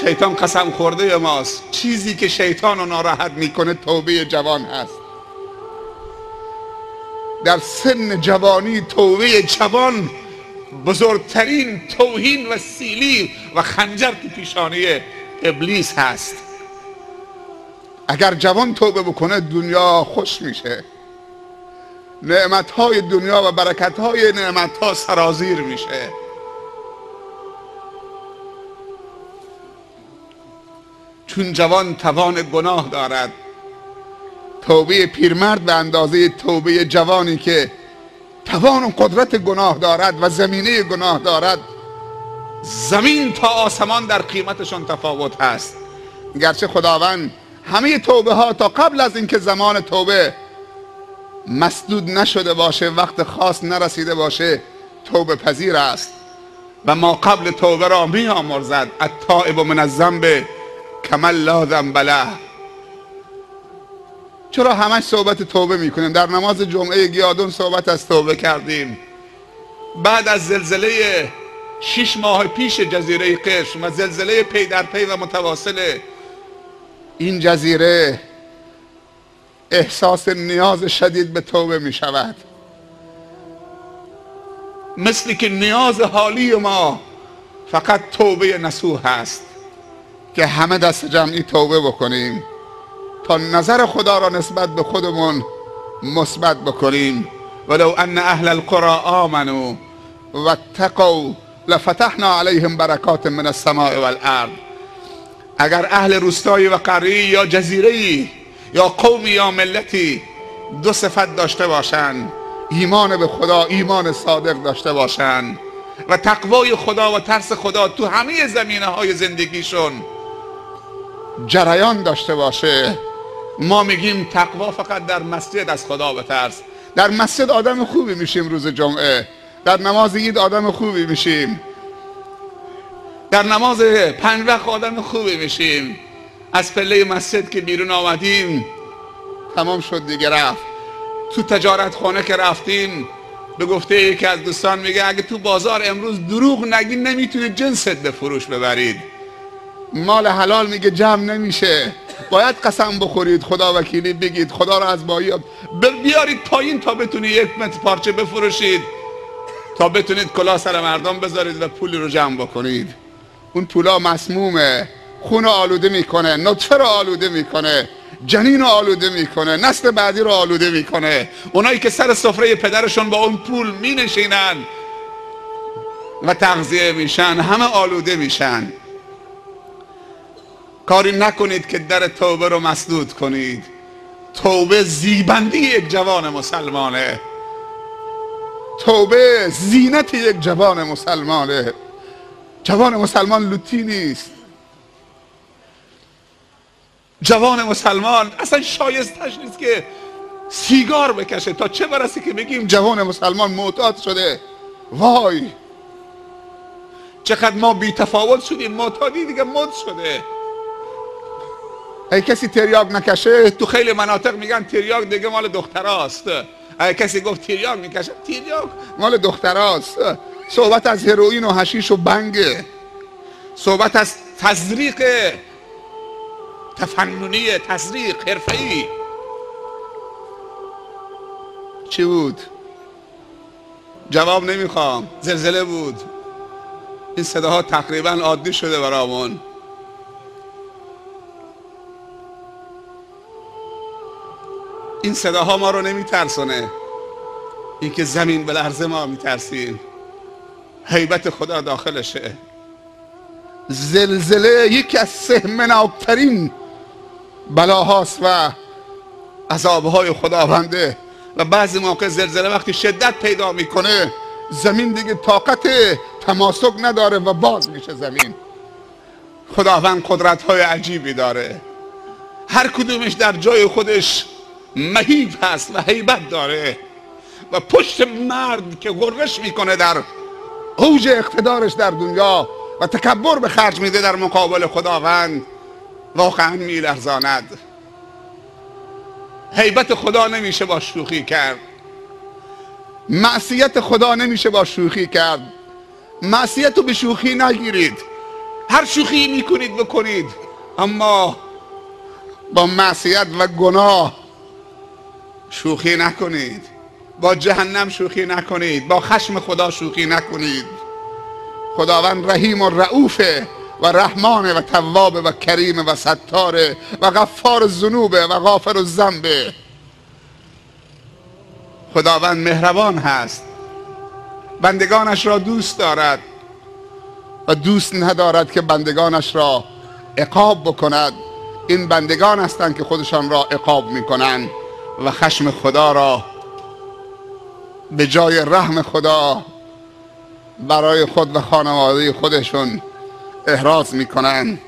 شیطان قسم خورده ماست؟ چیزی که شیطان رو ناراحت می‌کنه توبه جوان هست. در سن جوانی توبه جوان بزرگترین توهین و سیلی و خنجر که پیشانی ابلیس هست. اگر جوان توبه بکنه دنیا خوش میشه. نعمت های دنیا و برکت های نعمت ها سرازیر میشه. چون جوان توان گناه دارد. توبه پیرمرد به اندازه توبه جوانی که توان و قدرت گناه دارد و زمینه گناه دارد زمین تا آسمان در قیمتشون تفاوت هست. گرچه خداوند همه توبه ها تا قبل از اینکه زمان توبه مسدود نشده باشه وقت خاص نرسیده باشه توبه پذیر است. و ما قبل توبه را می آمرزد التائب من الذنب کمل لا ذنب له چرا همش صحبت توبه می‌کنیم؟ در نماز جمعه گیادون صحبت از توبه کردیم. بعد از زلزله شش ماه پیش جزیره قشم و زلزله پی در پی و متواصل این جزیره احساس نیاز شدید به توبه می شود مثل که نیاز حالی ما فقط توبه نسوح هست که همه دست جمعی توبه بکنیم. تا نظر خدا را نسبت به خودمون مثبت بکنیم. ولو ان اهل القرى آمنوا واتقوا لفتحنا علیهم برکات من السماء والارض. اگر اهل روستایی و قریه یا جزیره یا قومی یا ملتی دو صفت داشته باشند ایمان به خدا ایمان صادق داشته باشند و تقوای خدا و ترس خدا تو همه زمینه های زندگیشون جریان داشته باشه. ما میگیم تقوا فقط در مسجد از خدا بترس. در مسجد آدم خوبی میشیم روز جمعه. در نماز عید آدم خوبی میشیم. در نماز پنج وقت آدم خوبی میشیم. از پله مسجد که بیرون آمدیم تمام شد دیگه رفت. تو تجارت خانه که رفتیم به گفته یکی از دوستان میگه اگه تو بازار امروز دروغ نگی نمی‌تونید جنست به فروش ببرید. مال حلال میگه جمع نمیشه. باید قسم بخورید خدا وکیلی بگید خدا را از بایی بیارید پایین تا بتونید یک متر پارچه بفروشید. تا بتونید کلا سر مردم بذارید و پولی رو جمع بکنید. اون پولا مسمومه. خون رو آلوده می‌کنه نطفه رو آلوده می‌کنه جنین رو آلوده می‌کنه نسل بعدی رو آلوده می‌کنه. اونایی که سر سفره پدرشون با اون پول مینشینن و تغذیه میشن همه آلوده میشن. کاری نکنید که در توبه رو مسدود کنید. توبه زیبندی یک جوان مسلمانه. توبه زینت یک جوان مسلمانه. جوان مسلمان لوتی نیست. جوان مسلمان اصلا شایستش نیست که سیگار بکشه. تا چه برسه که بگیم جوان مسلمان معتاد شده. وای! چقدر ما بی تفاوت شدیم. معتادی دیگه مد شده. کسی تریاک نکشه؟ تو خیلی مناطق میگن تریاک دیگه مال دختراست. ای کسی گفت تریاک می‌کشه؟ تریاک مال دختراست. صحبت از هروئین و حشیش و بنگه صحبت از تزریق تفننی تزریق حرفه‌ای. چی بود؟ جواب نمی‌خوام. زلزله بود. این صداها تقریبا عادی شده برامون. این صداها ما رو نمیترسونه. اینکه زمین به لرزه ما میترسیم حیبت خدا داخلشه. زلزله یکی از سهمناکترین بلاهاست و عذابهای خداونده. و بعضی موقع زلزله وقتی شدت پیدا می‌کنه زمین دیگه طاقت تماسک نداره و باز میشه زمین. خداوند قدرت های عجیبی داره. هر کدومش در جای خودش مهیب هست و حیبت داره. و پشت مرد که غرش می‌کنه در اوج اقتدارش در دنیا و تکبر به خرج میده در مقابل خداوند واقعا میلرزاند. حیبت خدا نمیشه با شوخی کرد. معصیت خدا نمیشه با شوخی کرد. معصیت رو به شوخی نگیرید. هر شوخی می‌کنید بکنید. اما با معصیت و گناه شوخی نکنید. با جهنم شوخی نکنید. با خشم خدا شوخی نکنید. خداوند رحیم و رعوفه و رحمان و تواب و کریم و ستاره و غفار الذنوب و غافر الذنب. خداوند مهربان هست. بندگانش را دوست دارد و دوست ندارد که بندگانش را عقاب بکند. این بندگان هستند که خودشان را عقاب می‌کنند. و خشم خدا را به جای رحم خدا برای خود و خانواده خودشون احراز می‌کنند